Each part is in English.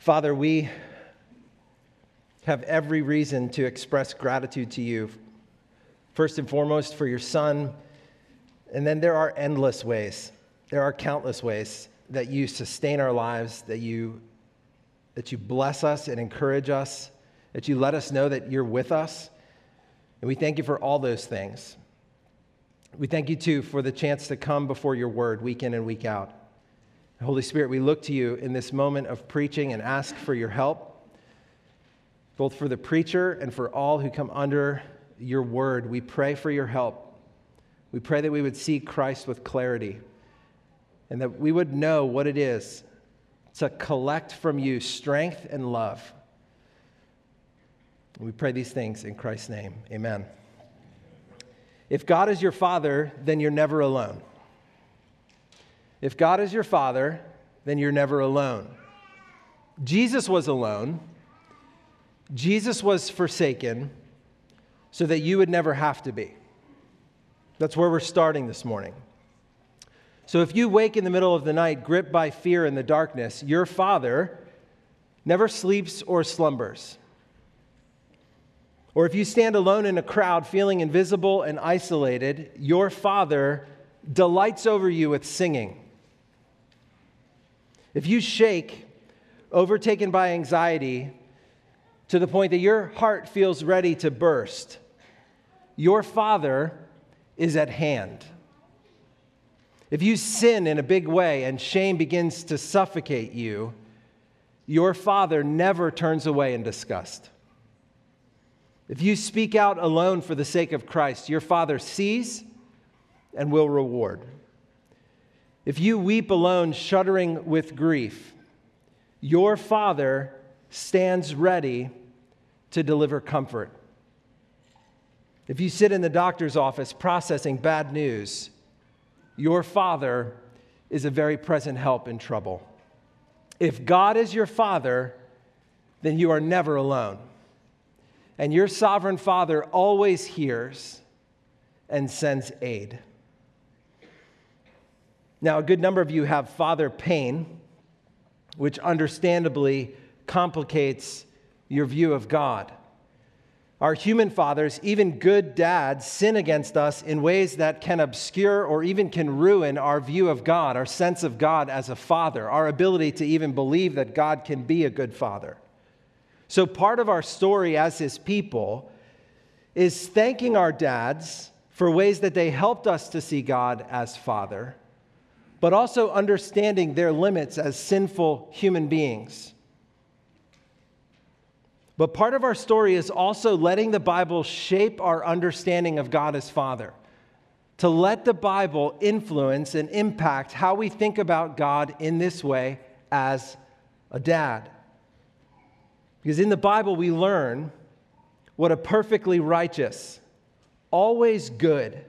Father, we have every reason to express gratitude to you. First and foremost, for your Son. And then there are endless ways, there are countless ways that you sustain our lives, that you, that you bless us and encourage us, that you let us know that you're with us. And we thank you for all those things. We thank you, too, for the chance to come before your word week in and week out. Holy Spirit, we look to you in this moment of preaching and ask for your help, both for the preacher and for all who come under your word. We pray for your help. We pray that we would see Christ with clarity and that we would know what it is to collect from you strength and love. We pray these things in Christ's name. Amen. If God is your father, then you're never alone. If God is your father, then you're never alone. Jesus was alone. Jesus was forsaken so that you would never have to be. That's where we're starting this morning. So if you wake in the middle of the night gripped by fear in the darkness, your father never sleeps or slumbers. Or if you stand alone in a crowd feeling invisible and isolated, your Father delights over you with singing. If you shake, overtaken by anxiety, to the point that your heart feels ready to burst, your Father is at hand. If you sin in a big way and shame begins to suffocate you, your Father never turns away in disgust. If you speak out alone for the sake of Christ, your Father sees and will reward. If you weep alone, shuddering with grief, your Father stands ready to deliver comfort. If you sit in the doctor's office processing bad news, your Father is a very present help in trouble. If God is your Father, then you are never alone and your sovereign Father always hears and sends aid. Now, a good number of you have father pain, which understandably complicates your view of God. Our human fathers, even good dads, sin against us in ways that can obscure or even can ruin our view of God, our sense of God as a father, our ability to even believe that God can be a good father. So, part of our story as his people is thanking our dads for ways that they helped us to see God as Father, but also understanding their limits as sinful human beings. But part of our story is also letting the Bible shape our understanding of God as Father, to let the Bible influence and impact how we think about God in this way as a dad. Because in the Bible, we learn what a perfectly righteous, always good,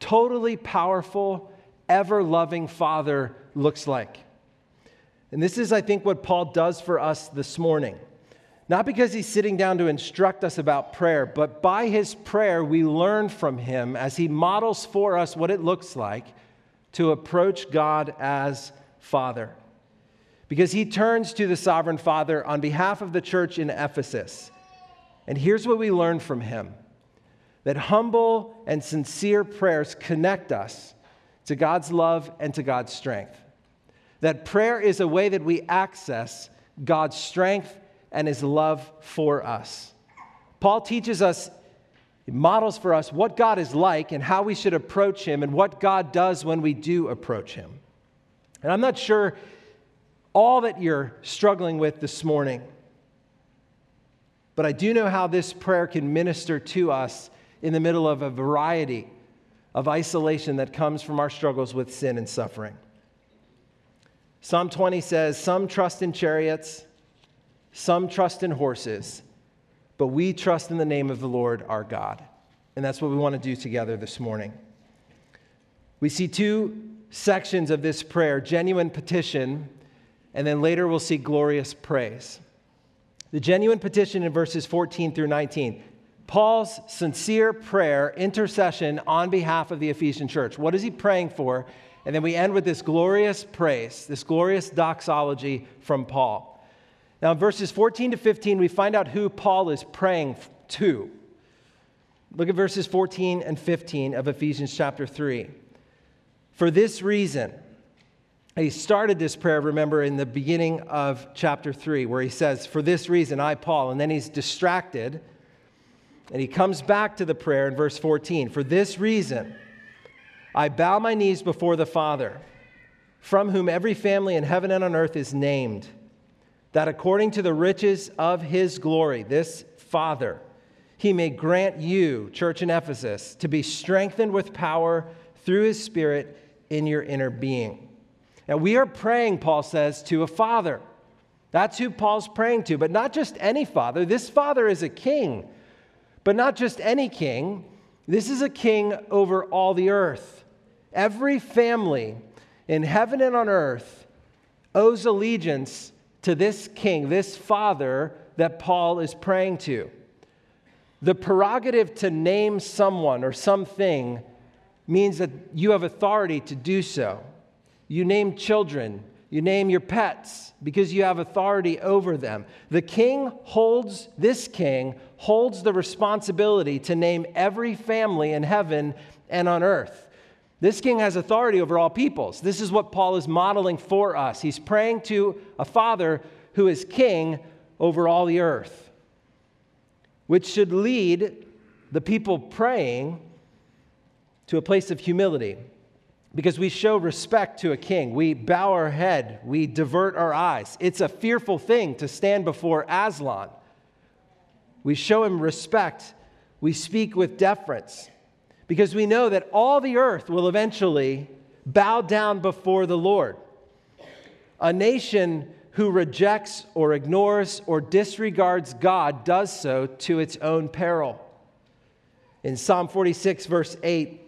totally powerful, ever loving Father looks like. And this is, I think, what Paul does for us this morning. Not because he's sitting down to instruct us about prayer, but by his prayer, we learn from him as he models for us what it looks like to approach God as Father because he turns to the sovereign Father on behalf of the church in Ephesus. And here's what we learn from him that humble and sincere prayers connect us to God's love and to God's strength. That prayer is a way that we access God's strength and his love for us. Paul teaches us, models for us what God is like and how we should approach him and what God does when we do approach him. And I'm not sure all that you're struggling with this morning. But I do know how this prayer can minister to us in the middle of a variety of isolation that comes from our struggles with sin and suffering. Psalm 20 says, Some trust in chariots, some trust in horses, but we trust in the name of the Lord our God. And that's what we want to do together this morning. We see two sections of this prayer genuine petition and then later we'll see glorious praise. The genuine petition in verses 14 through 19. Paul's sincere prayer, intercession on behalf of the Ephesian church. What is he praying for? And then we end with this glorious praise, this glorious doxology from Paul. Now, in verses 14 to 15, we find out who Paul is praying to. Look at verses 14 and 15 of Ephesians chapter 3. For this reason, he started this prayer, remember, in the beginning of chapter 3, where he says, For this reason, I, Paul, and then he's distracted, and he comes back to the prayer in verse 14. For this reason, I bow my knees before the Father, from whom every family in heaven and on earth is named that according to the riches of his glory, this Father, he may grant you, church in Ephesus, to be strengthened with power through his Spirit in your inner being. Now, we are praying, Paul says, to a father. That's who Paul's praying to, but not just any father. This father is a king, but not just any king. This is a king over all the earth. Every family in heaven and on earth owes allegiance to this king, this father that Paul is praying to. The prerogative to name someone or something means that you have authority to do so. You name children, you name your pets because you have authority over them. The king holds, this king holds the responsibility to name every family in heaven and on earth. This king has authority over all peoples. This is what Paul is modeling for us. He's praying to a father who is king over all the earth, which should lead the people praying to a place of humility because we show respect to a king. We bow our head, we divert our eyes. It's a fearful thing to stand before Aslan. We show him respect, we speak with deference because we know that all the earth will eventually bow down before the Lord. A nation who rejects or ignores or disregards God does so to its own peril. In Psalm 46, verse 8,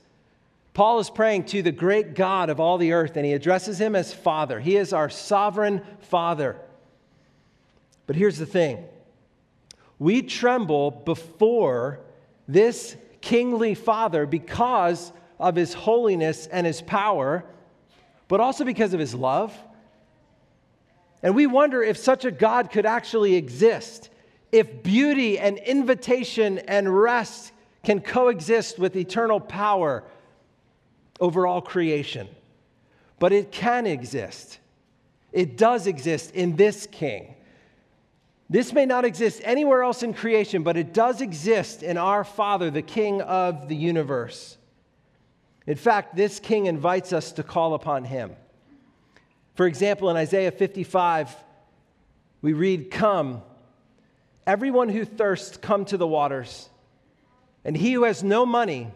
Paul is praying to the great God of all the earth, and he addresses him as Father. He is our sovereign Father. But here's the thing we tremble before this kingly Father because of his holiness and his power, but also because of his love. And we wonder if such a God could actually exist, if beauty and invitation and rest can coexist with eternal power over all creation. But it can exist. It does exist in this king. This may not exist anywhere else in creation, but it does exist in our Father, the King of the universe. In fact, this King invites us to call upon him. For example, in Isaiah 55, we read, Come, everyone who thirsts, come to the waters. And he who has no money,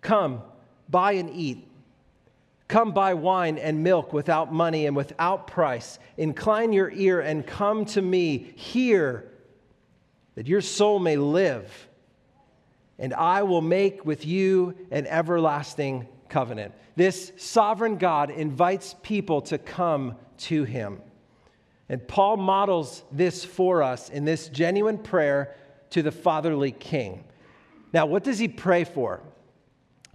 come, buy and eat. Come buy wine and milk without money and without price. Incline your ear and come to me. Hear that your soul may live, and I will make with you an everlasting covenant. This sovereign God invites people to come to him. And Paul models this for us in this genuine prayer to the fatherly king. Now, what does he pray for?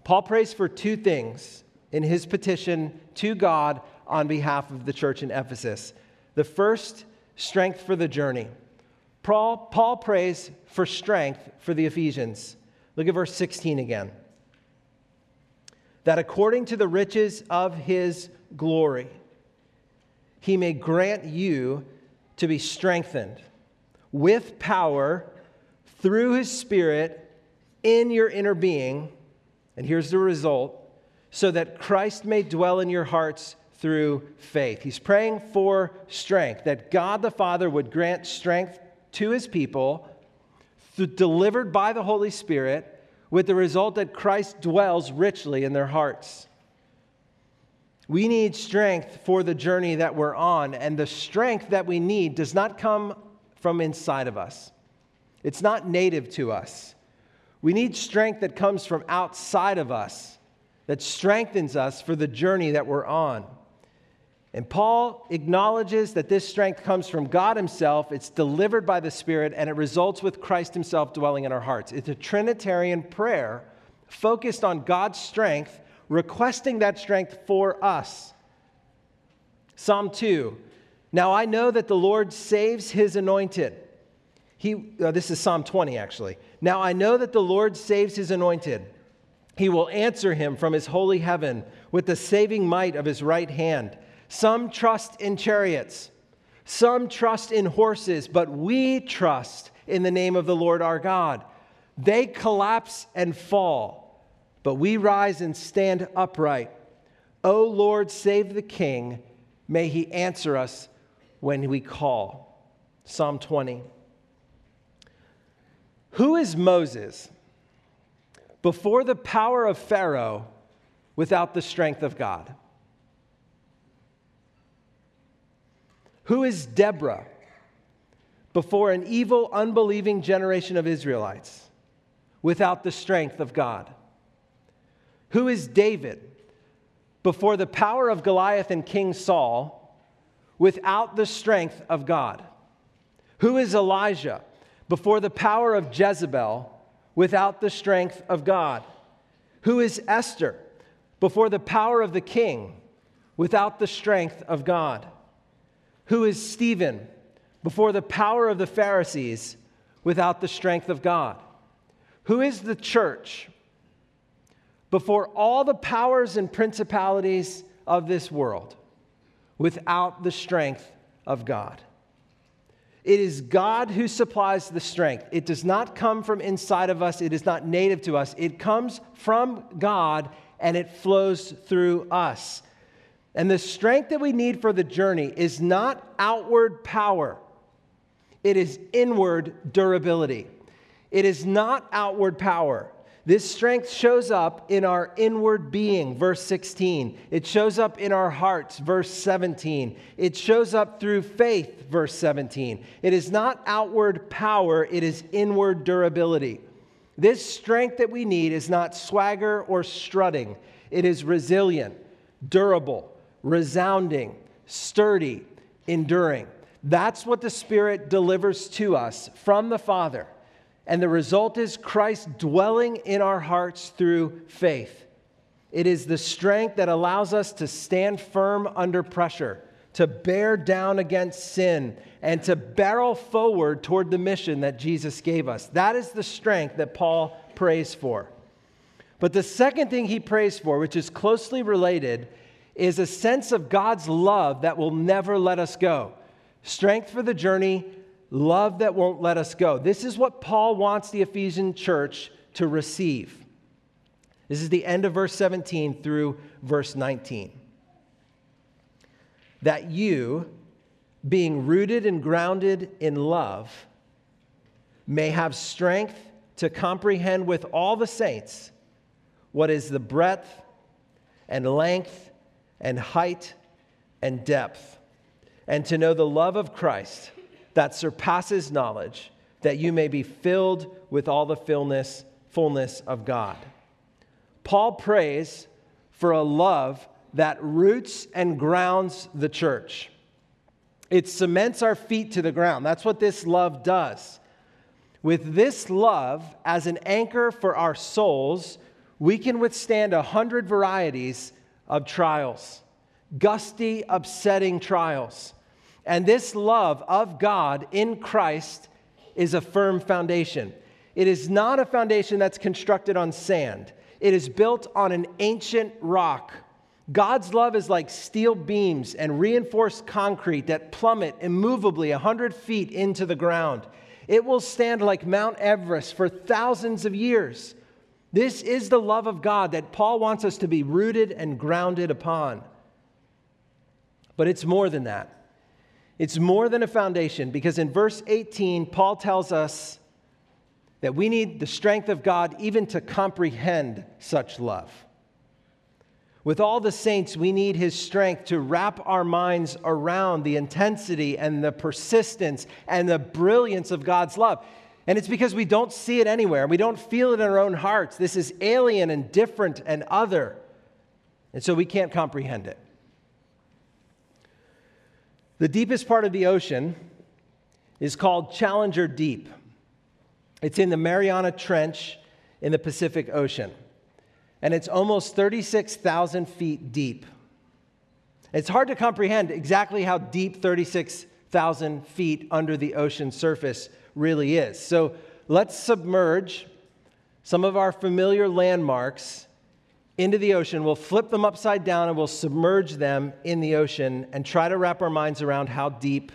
Paul prays for two things in his petition to God on behalf of the church in Ephesus. The first, strength for the journey. Paul, Paul prays for strength for the Ephesians. Look at verse 16 again. That according to the riches of his glory, he may grant you to be strengthened with power through his Spirit in your inner being. And here's the result so that Christ may dwell in your hearts through faith. He's praying for strength, that God the Father would grant strength to his people, delivered by the Holy Spirit, with the result that Christ dwells richly in their hearts. We need strength for the journey that we're on, and the strength that we need does not come from inside of us. It's not native to us. We need strength that comes from outside of us, that strengthens us for the journey that we're on. And Paul acknowledges that this strength comes from God Himself, it's delivered by the Spirit, and it results with Christ Himself dwelling in our hearts. It's a Trinitarian prayer focused on God's strength, requesting that strength for us. Psalm 2 Now I know that the Lord saves His anointed. He, uh, this is Psalm 20, actually. Now I know that the Lord saves His anointed. He will answer him from his holy heaven with the saving might of his right hand. Some trust in chariots, some trust in horses, but we trust in the name of the Lord our God. They collapse and fall, but we rise and stand upright. O Lord, save the king. May he answer us when we call. Psalm 20. Who is Moses before the power of Pharaoh without the strength of God? Who is Deborah before an evil, unbelieving generation of Israelites without the strength of God? Who is David before the power of Goliath and King Saul without the strength of God? Who is Elijah before the power of Jezebel without the strength of God? Who is Esther before the power of the king without the strength of God? Who is Stephen before the power of the Pharisees without the strength of God? Who is the church before all the powers and principalities of this world without the strength of God? It is God who supplies the strength. It does not come from inside of us, it is not native to us. It comes from God and it flows through us. And the strength that we need for the journey is not outward power, it is inward durability. It is not outward power. This strength shows up in our inward being, verse 16. It shows up in our hearts, verse 17. It shows up through faith, verse 17. It is not outward power, it is inward durability. This strength that we need is not swagger or strutting, it is resilient, durable, resounding, sturdy, enduring. That's what the Spirit delivers to us from the Father. And the result is Christ dwelling in our hearts through faith. It is the strength that allows us to stand firm under pressure, to bear down against sin, and to barrel forward toward the mission that Jesus gave us. That is the strength that Paul prays for. But the second thing he prays for, which is closely related, is a sense of God's love that will never let us go. Strength for the journey, love that won't let us go. This is what Paul wants the Ephesian church to receive. This is the end of verse 17 through verse 19. That you, being rooted and grounded in love, may have strength to comprehend with all the saints what is the breadth and length and height and depth, and to know the love of Christ that surpasses knowledge, that you may be filled with all the fullness, fullness of God. Paul prays for a love that roots and grounds the church. It cements our feet to the ground. That's what this love does. With this love as an anchor for our souls, we can withstand a hundred varieties of trials, gusty, upsetting trials. And this love of God in Christ is a firm foundation. It is not a foundation that's constructed on sand, it is built on an ancient rock. God's love is like steel beams and reinforced concrete that plummet immovably 100 feet into the ground. It will stand like Mount Everest for thousands of years. This is the love of God that Paul wants us to be rooted and grounded upon. But it's more than that. It's more than a foundation because in verse 18, Paul tells us that we need the strength of God even to comprehend such love. With all the saints, we need his strength to wrap our minds around the intensity and the persistence and the brilliance of God's love. And it's because we don't see it anywhere. We don't feel it in our own hearts. This is alien and different and other. And so we can't comprehend it. The deepest part of the ocean is called Challenger Deep. It's in the Mariana Trench in the Pacific Ocean, and it's almost 36,000 feet deep. It's hard to comprehend exactly how deep 36,000 feet under the ocean surface really is. So let's submerge some of our familiar landmarks into the ocean. We'll flip them upside down and we'll submerge them in the ocean and try to wrap our minds around how deep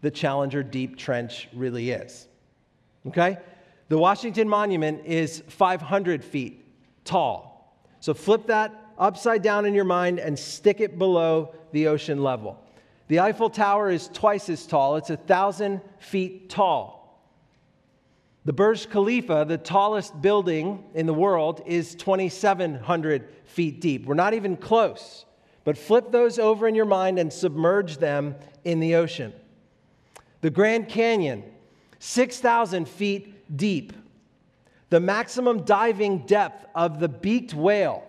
the Challenger Deep Trench really is. Okay? The Washington Monument is 500 feet tall. So flip that upside down in your mind and stick it below the ocean level. The Eiffel Tower is twice as tall, it's 1,000 feet tall. The Burj Khalifa, the tallest building in the world, is 2,700 feet deep. We're not even close, but flip those over in your mind and submerge them in the ocean. The Grand Canyon, 6,000 feet deep. The maximum diving depth of the beaked whale,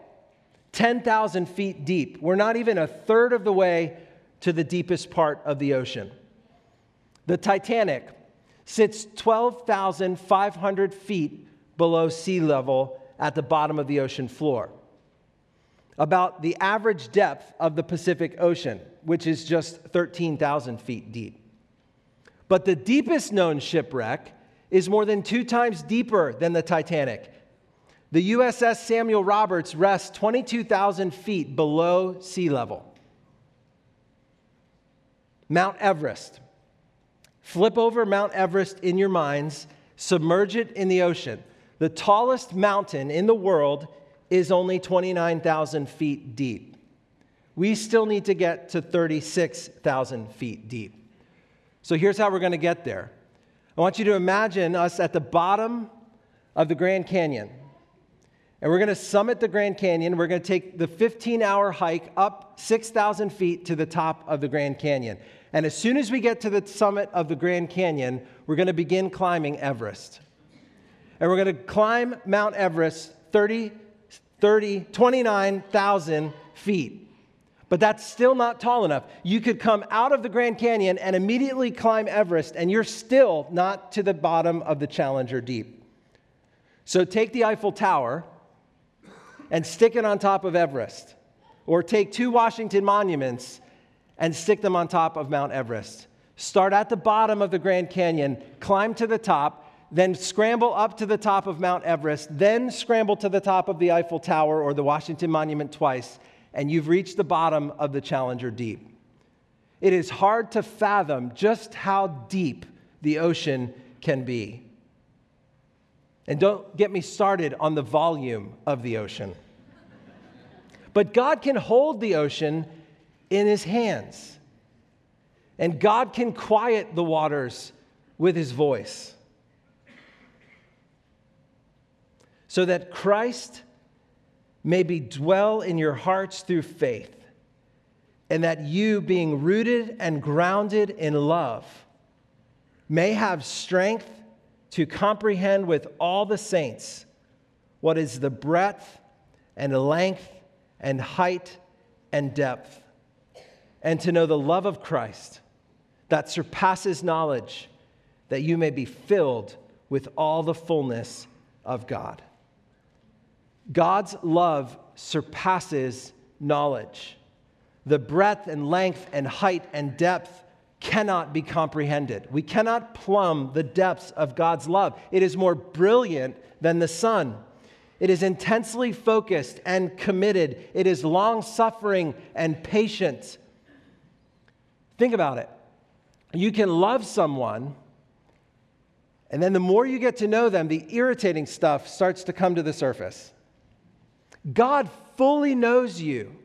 10,000 feet deep. We're not even a third of the way to the deepest part of the ocean. The Titanic, sits 12,500 feet below sea level at the bottom of the ocean floor. About the average depth of the Pacific Ocean, which is just 13,000 feet deep. But the deepest known shipwreck is more than two times deeper than the Titanic. The USS Samuel Roberts rests 22,000 feet below sea level. Mount Everest, Flip over Mount Everest in your minds, submerge it in the ocean. The tallest mountain in the world is only 29,000 feet deep. We still need to get to 36,000 feet deep. So here's how we're going to get there. I want you to imagine us at the bottom of the Grand Canyon. And we're going to summit the Grand Canyon. We're going to take the 15 hour hike up 6,000 feet to the top of the Grand Canyon. And as soon as we get to the summit of the Grand Canyon, we're going to begin climbing Everest. And we're going to climb Mount Everest 30, 30 29,000 feet. But that's still not tall enough. You could come out of the Grand Canyon and immediately climb Everest, and you're still not to the bottom of the Challenger Deep. So take the Eiffel Tower and stick it on top of Everest. Or take two Washington monuments and stick them on top of Mount Everest. Start at the bottom of the Grand Canyon, climb to the top, then scramble up to the top of Mount Everest, then scramble to the top of the Eiffel Tower or the Washington Monument twice, and you've reached the bottom of the Challenger Deep. It is hard to fathom just how deep the ocean can be. And don't get me started on the volume of the ocean. But God can hold the ocean in his hands. And God can quiet the waters with his voice. So that Christ may be dwell in your hearts through faith, and that you, being rooted and grounded in love, may have strength to comprehend with all the saints what is the breadth and length and height and depth and to know the love of Christ that surpasses knowledge, that you may be filled with all the fullness of God. God's love surpasses knowledge. The breadth and length and height and depth cannot be comprehended. We cannot plumb the depths of God's love. It is more brilliant than the sun. It is intensely focused and committed. It is long suffering and patient. Think about it. You can love someone, and then the more you get to know them, the irritating stuff starts to come to the surface. God fully knows you.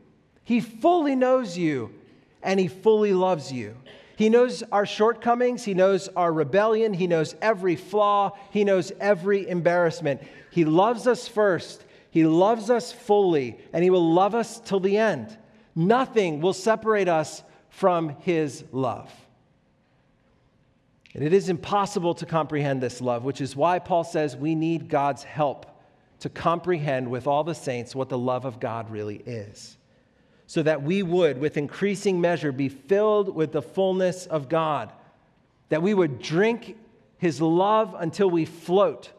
He fully knows you, and He fully loves you. He knows our shortcomings. He knows our rebellion. He knows every flaw. He knows every embarrassment. He loves us first. He loves us fully, and He will love us till the end. Nothing will separate us from His love. And it is impossible to comprehend this love, which is why Paul says we need God's help to comprehend with all the saints what the love of God really is, so that we would, with increasing measure, be filled with the fullness of God, that we would drink his love until we float,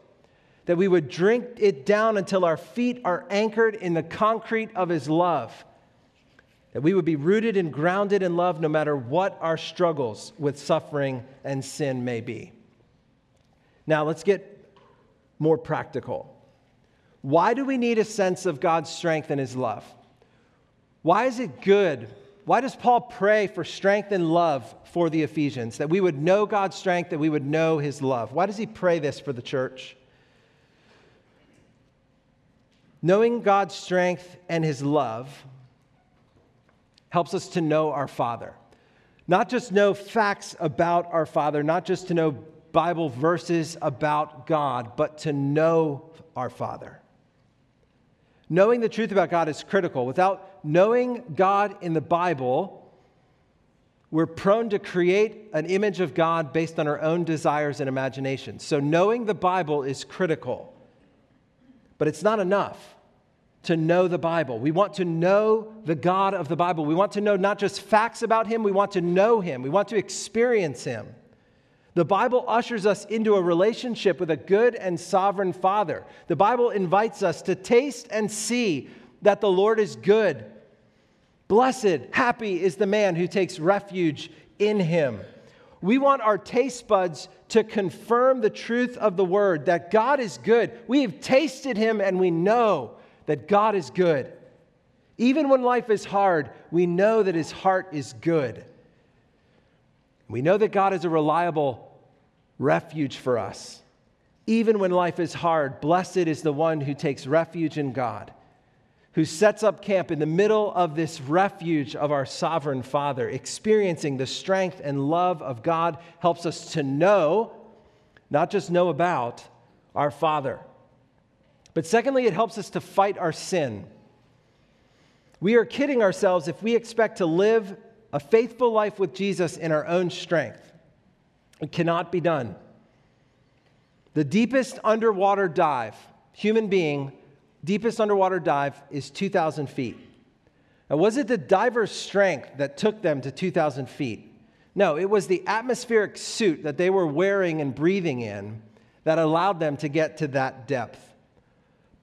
that we would drink it down until our feet are anchored in the concrete of his love that we would be rooted and grounded in love no matter what our struggles with suffering and sin may be. Now, let's get more practical. Why do we need a sense of God's strength and His love? Why is it good? Why does Paul pray for strength and love for the Ephesians? That we would know God's strength, that we would know His love. Why does he pray this for the church? Knowing God's strength and His love helps us to know our Father. Not just know facts about our Father, not just to know Bible verses about God, but to know our Father. Knowing the truth about God is critical. Without knowing God in the Bible, we're prone to create an image of God based on our own desires and imaginations. So, knowing the Bible is critical, but it's not enough to know the Bible. We want to know the God of the Bible. We want to know not just facts about Him, we want to know Him. We want to experience Him. The Bible ushers us into a relationship with a good and sovereign Father. The Bible invites us to taste and see that the Lord is good. Blessed, happy is the man who takes refuge in Him. We want our taste buds to confirm the truth of the word that God is good. We have tasted Him and we know that God is good. Even when life is hard, we know that his heart is good. We know that God is a reliable refuge for us. Even when life is hard, blessed is the one who takes refuge in God, who sets up camp in the middle of this refuge of our sovereign Father. Experiencing the strength and love of God helps us to know, not just know about, our Father. But secondly, it helps us to fight our sin. We are kidding ourselves if we expect to live a faithful life with Jesus in our own strength. It cannot be done. The deepest underwater dive, human being, deepest underwater dive is 2,000 feet. Now, was it the diver's strength that took them to 2,000 feet? No, it was the atmospheric suit that they were wearing and breathing in that allowed them to get to that depth.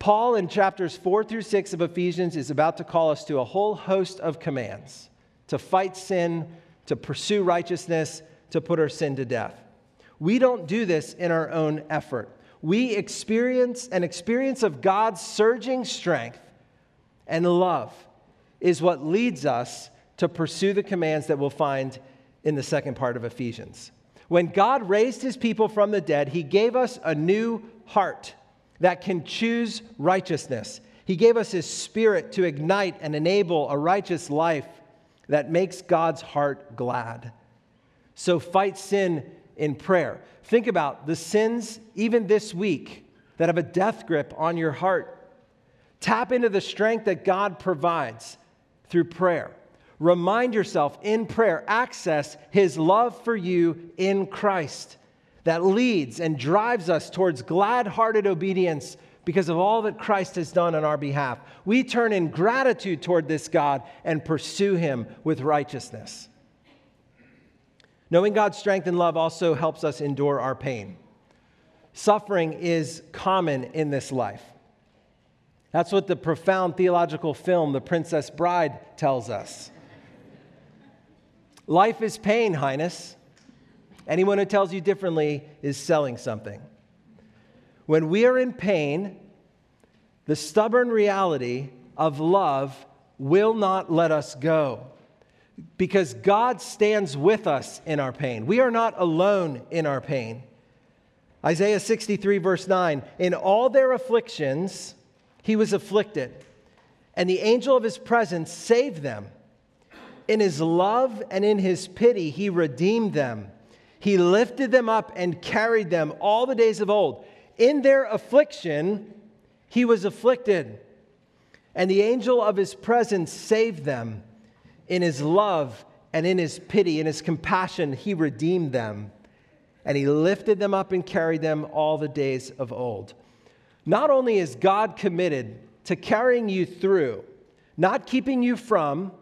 Paul, in chapters 4 through 6 of Ephesians, is about to call us to a whole host of commands to fight sin, to pursue righteousness, to put our sin to death. We don't do this in our own effort. We experience an experience of God's surging strength and love is what leads us to pursue the commands that we'll find in the second part of Ephesians. When God raised his people from the dead, he gave us a new heart that can choose righteousness. He gave us His Spirit to ignite and enable a righteous life that makes God's heart glad. So fight sin in prayer. Think about the sins, even this week, that have a death grip on your heart. Tap into the strength that God provides through prayer. Remind yourself in prayer, access His love for you in Christ that leads and drives us towards glad hearted obedience because of all that Christ has done on our behalf. We turn in gratitude toward this God and pursue Him with righteousness. Knowing God's strength and love also helps us endure our pain. Suffering is common in this life. That's what the profound theological film, The Princess Bride, tells us. Life is pain, Highness. Anyone who tells you differently is selling something. When we are in pain, the stubborn reality of love will not let us go because God stands with us in our pain. We are not alone in our pain. Isaiah 63, verse 9 In all their afflictions, he was afflicted, and the angel of his presence saved them. In his love and in his pity, he redeemed them. He lifted them up and carried them all the days of old. In their affliction, he was afflicted, and the angel of his presence saved them. In his love and in his pity, in his compassion, he redeemed them, and he lifted them up and carried them all the days of old. Not only is God committed to carrying you through, not keeping you from,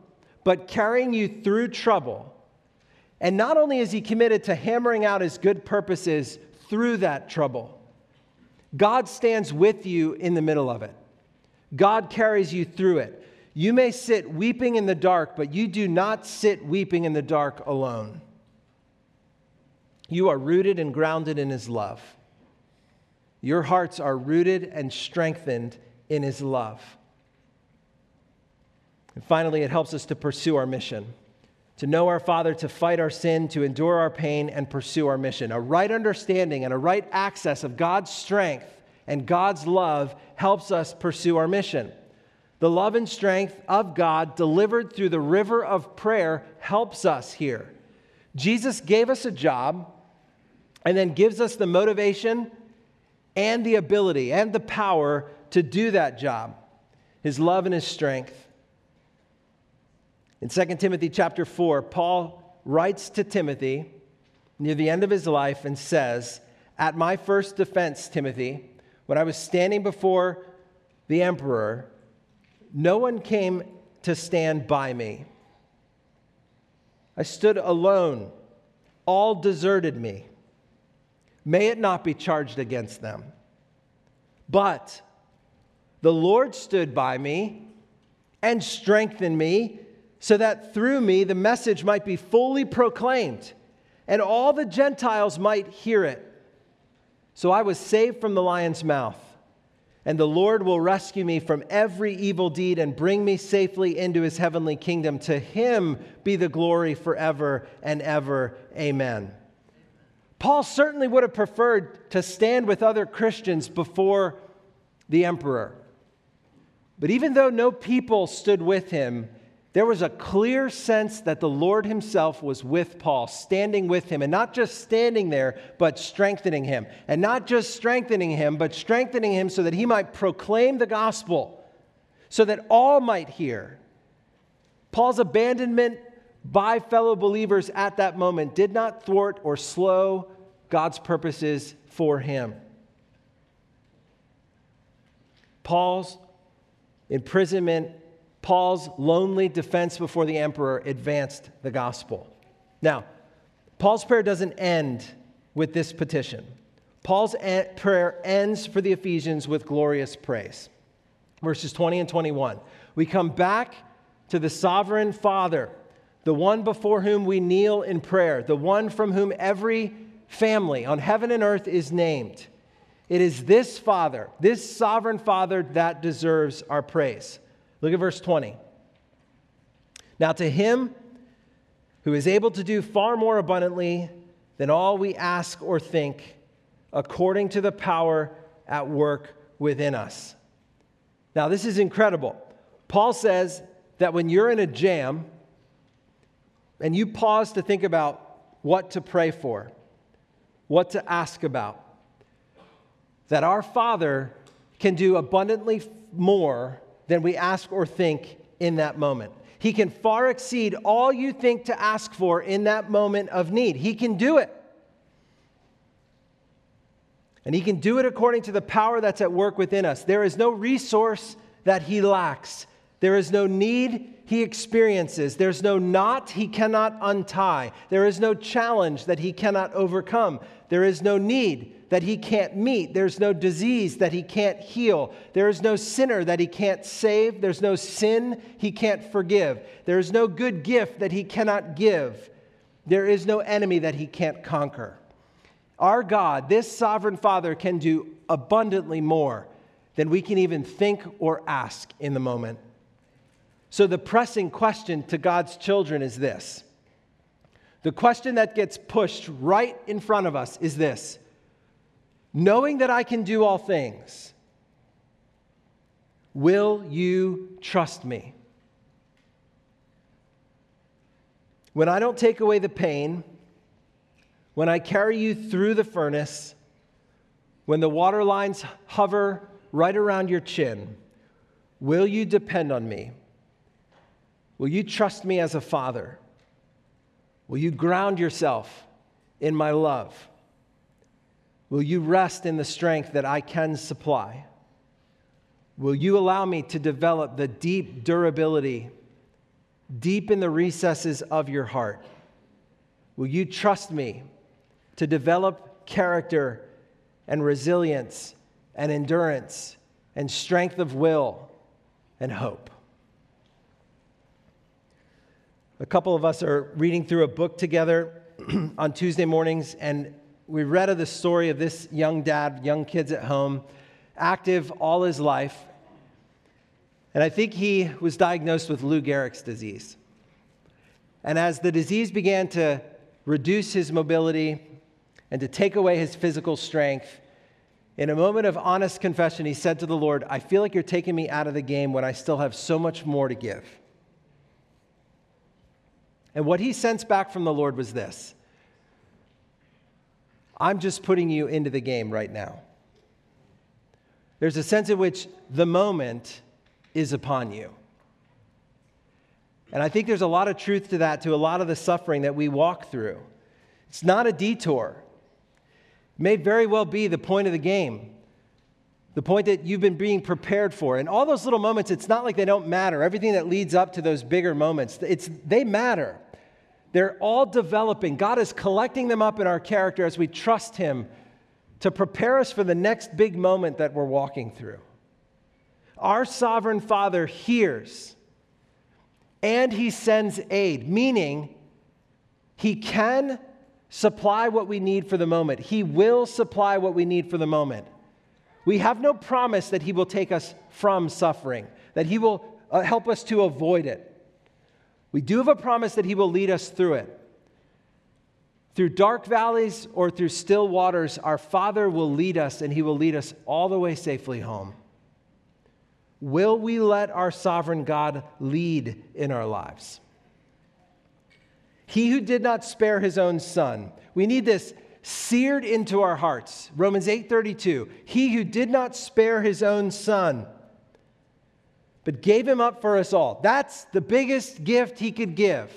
but carrying you through trouble. And not only is he committed to hammering out his good purposes through that trouble, God stands with you in the middle of it. God carries you through it. You may sit weeping in the dark, but you do not sit weeping in the dark alone. You are rooted and grounded in His love. Your hearts are rooted and strengthened in His love. And finally, it helps us to pursue our mission to know our Father, to fight our sin, to endure our pain, and pursue our mission. A right understanding and a right access of God's strength and God's love helps us pursue our mission. The love and strength of God delivered through the river of prayer helps us here. Jesus gave us a job and then gives us the motivation and the ability and the power to do that job. His love and his strength. In 2 Timothy chapter 4, Paul writes to Timothy near the end of his life and says, At my first defense, Timothy, when I was standing before the emperor, no one came to stand by me. I stood alone. All deserted me. May it not be charged against them. But the Lord stood by me and strengthened me so that through me the message might be fully proclaimed and all the Gentiles might hear it. So I was saved from the lion's mouth. And the Lord will rescue me from every evil deed and bring me safely into his heavenly kingdom. To him be the glory forever and ever. Amen. Paul certainly would have preferred to stand with other Christians before the emperor. But even though no people stood with him, there was a clear sense that the Lord Himself was with Paul, standing with him, and not just standing there, but strengthening him. And not just strengthening him, but strengthening him so that he might proclaim the gospel, so that all might hear. Paul's abandonment by fellow believers at that moment did not thwart or slow God's purposes for him. Paul's imprisonment Paul's lonely defense before the emperor advanced the gospel. Now, Paul's prayer doesn't end with this petition. Paul's prayer ends for the Ephesians with glorious praise. Verses 20 and 21. We come back to the sovereign Father, the one before whom we kneel in prayer, the one from whom every family on heaven and earth is named. It is this Father, this sovereign Father, that deserves our praise. Look at verse 20. Now, to him who is able to do far more abundantly than all we ask or think, according to the power at work within us. Now, this is incredible. Paul says that when you're in a jam and you pause to think about what to pray for, what to ask about, that our Father can do abundantly more than we ask or think in that moment. He can far exceed all you think to ask for in that moment of need. He can do it. And He can do it according to the power that's at work within us. There is no resource that He lacks, there is no need He experiences, there's no knot He cannot untie, there is no challenge that He cannot overcome, there is no need that he can't meet. There's no disease that he can't heal. There is no sinner that he can't save. There's no sin he can't forgive. There is no good gift that he cannot give. There is no enemy that he can't conquer. Our God, this sovereign Father, can do abundantly more than we can even think or ask in the moment. So, the pressing question to God's children is this. The question that gets pushed right in front of us is this knowing that I can do all things, will you trust me? When I don't take away the pain, when I carry you through the furnace, when the water lines hover right around your chin, will you depend on me? Will you trust me as a father? Will you ground yourself in my love? Will you rest in the strength that I can supply? Will you allow me to develop the deep durability deep in the recesses of your heart? Will you trust me to develop character and resilience and endurance and strength of will and hope? A couple of us are reading through a book together on Tuesday mornings, and we read of the story of this young dad, young kids at home, active all his life. And I think he was diagnosed with Lou Gehrig's disease. And as the disease began to reduce his mobility and to take away his physical strength, in a moment of honest confession, he said to the Lord, I feel like you're taking me out of the game when I still have so much more to give. And what he sensed back from the Lord was this I'm just putting you into the game right now. There's a sense in which the moment is upon you. And I think there's a lot of truth to that, to a lot of the suffering that we walk through. It's not a detour. It may very well be the point of the game, the point that you've been being prepared for. And all those little moments, it's not like they don't matter. Everything that leads up to those bigger moments, it's, they matter. They're all developing. God is collecting them up in our character as we trust Him to prepare us for the next big moment that we're walking through. Our sovereign Father hears and He sends aid, meaning He can supply what we need for the moment. He will supply what we need for the moment. We have no promise that He will take us from suffering, that He will uh, help us to avoid it. We do have a promise that He will lead us through it. Through dark valleys or through still waters, our Father will lead us and He will lead us all the way safely home. Will we let our sovereign God lead in our lives? He who did not spare his own son. We need this seared into our hearts. Romans 8:32. He who did not spare his own son but gave him up for us all. That's the biggest gift he could give.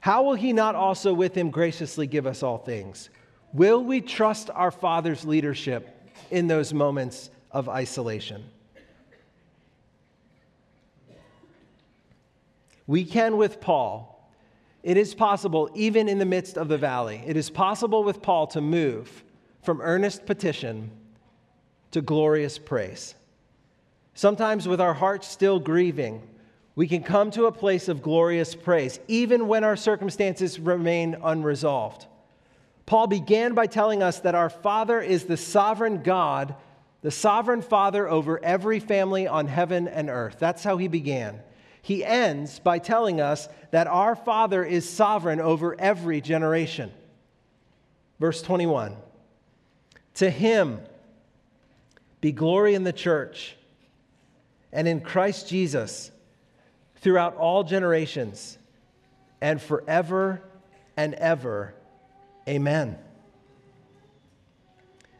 How will he not also with him graciously give us all things? Will we trust our Father's leadership in those moments of isolation? We can with Paul. It is possible, even in the midst of the valley, it is possible with Paul to move from earnest petition to glorious praise. Sometimes, with our hearts still grieving, we can come to a place of glorious praise, even when our circumstances remain unresolved. Paul began by telling us that our Father is the sovereign God, the sovereign Father over every family on heaven and earth. That's how he began. He ends by telling us that our Father is sovereign over every generation. Verse 21 To him be glory in the church and in Christ Jesus throughout all generations and forever and ever. Amen.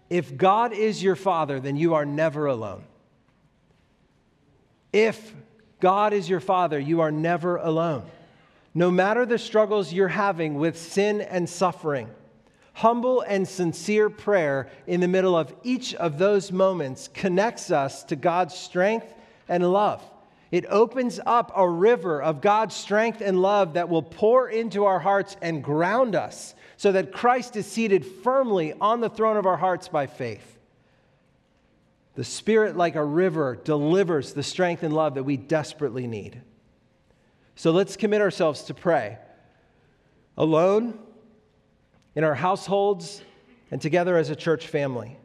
If God is your Father, then you are never alone. If God is your Father, you are never alone. No matter the struggles you're having with sin and suffering, humble and sincere prayer in the middle of each of those moments connects us to God's strength and love. It opens up a river of God's strength and love that will pour into our hearts and ground us so that Christ is seated firmly on the throne of our hearts by faith. The Spirit, like a river, delivers the strength and love that we desperately need. So let's commit ourselves to pray alone, in our households, and together as a church family.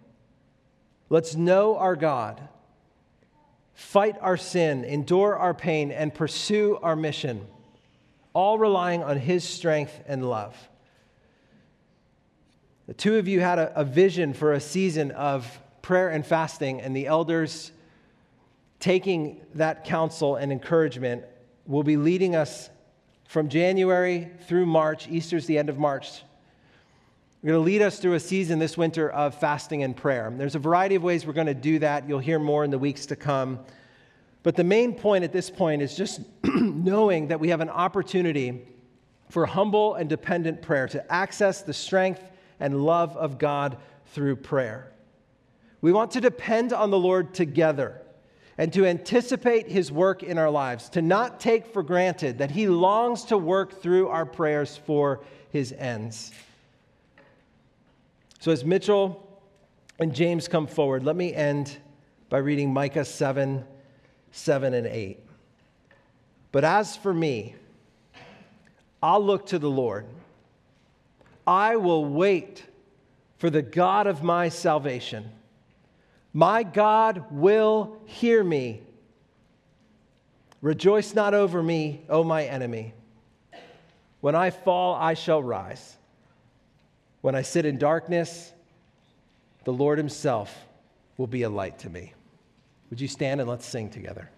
Let's know our God fight our sin, endure our pain, and pursue our mission, all relying on His strength and love. The two of you had a, a, vision for a season of prayer and fasting, and the elders taking that counsel and encouragement will be leading us from January through March. Easter's the end of March. We're going to lead us through a season this winter of fasting and prayer. There's a variety of ways we're going to do that. You'll hear more in the weeks to come. But the main point at this point is just knowing that we have an opportunity for humble and dependent prayer to access the strength and love of God through prayer. We want to depend on the Lord together and to anticipate his work in our lives, to not take for granted that he longs to work through our prayers for his ends. So, as Mitchell and James come forward, let me end by reading Micah 7 7 and 8. But as for me, I'll look to the Lord. I will wait for the God of my salvation. My God will hear me. Rejoice not over me, O my enemy. When I fall, I shall rise. When I sit in darkness, the Lord Himself will be a light to me. Would you stand and let's sing together?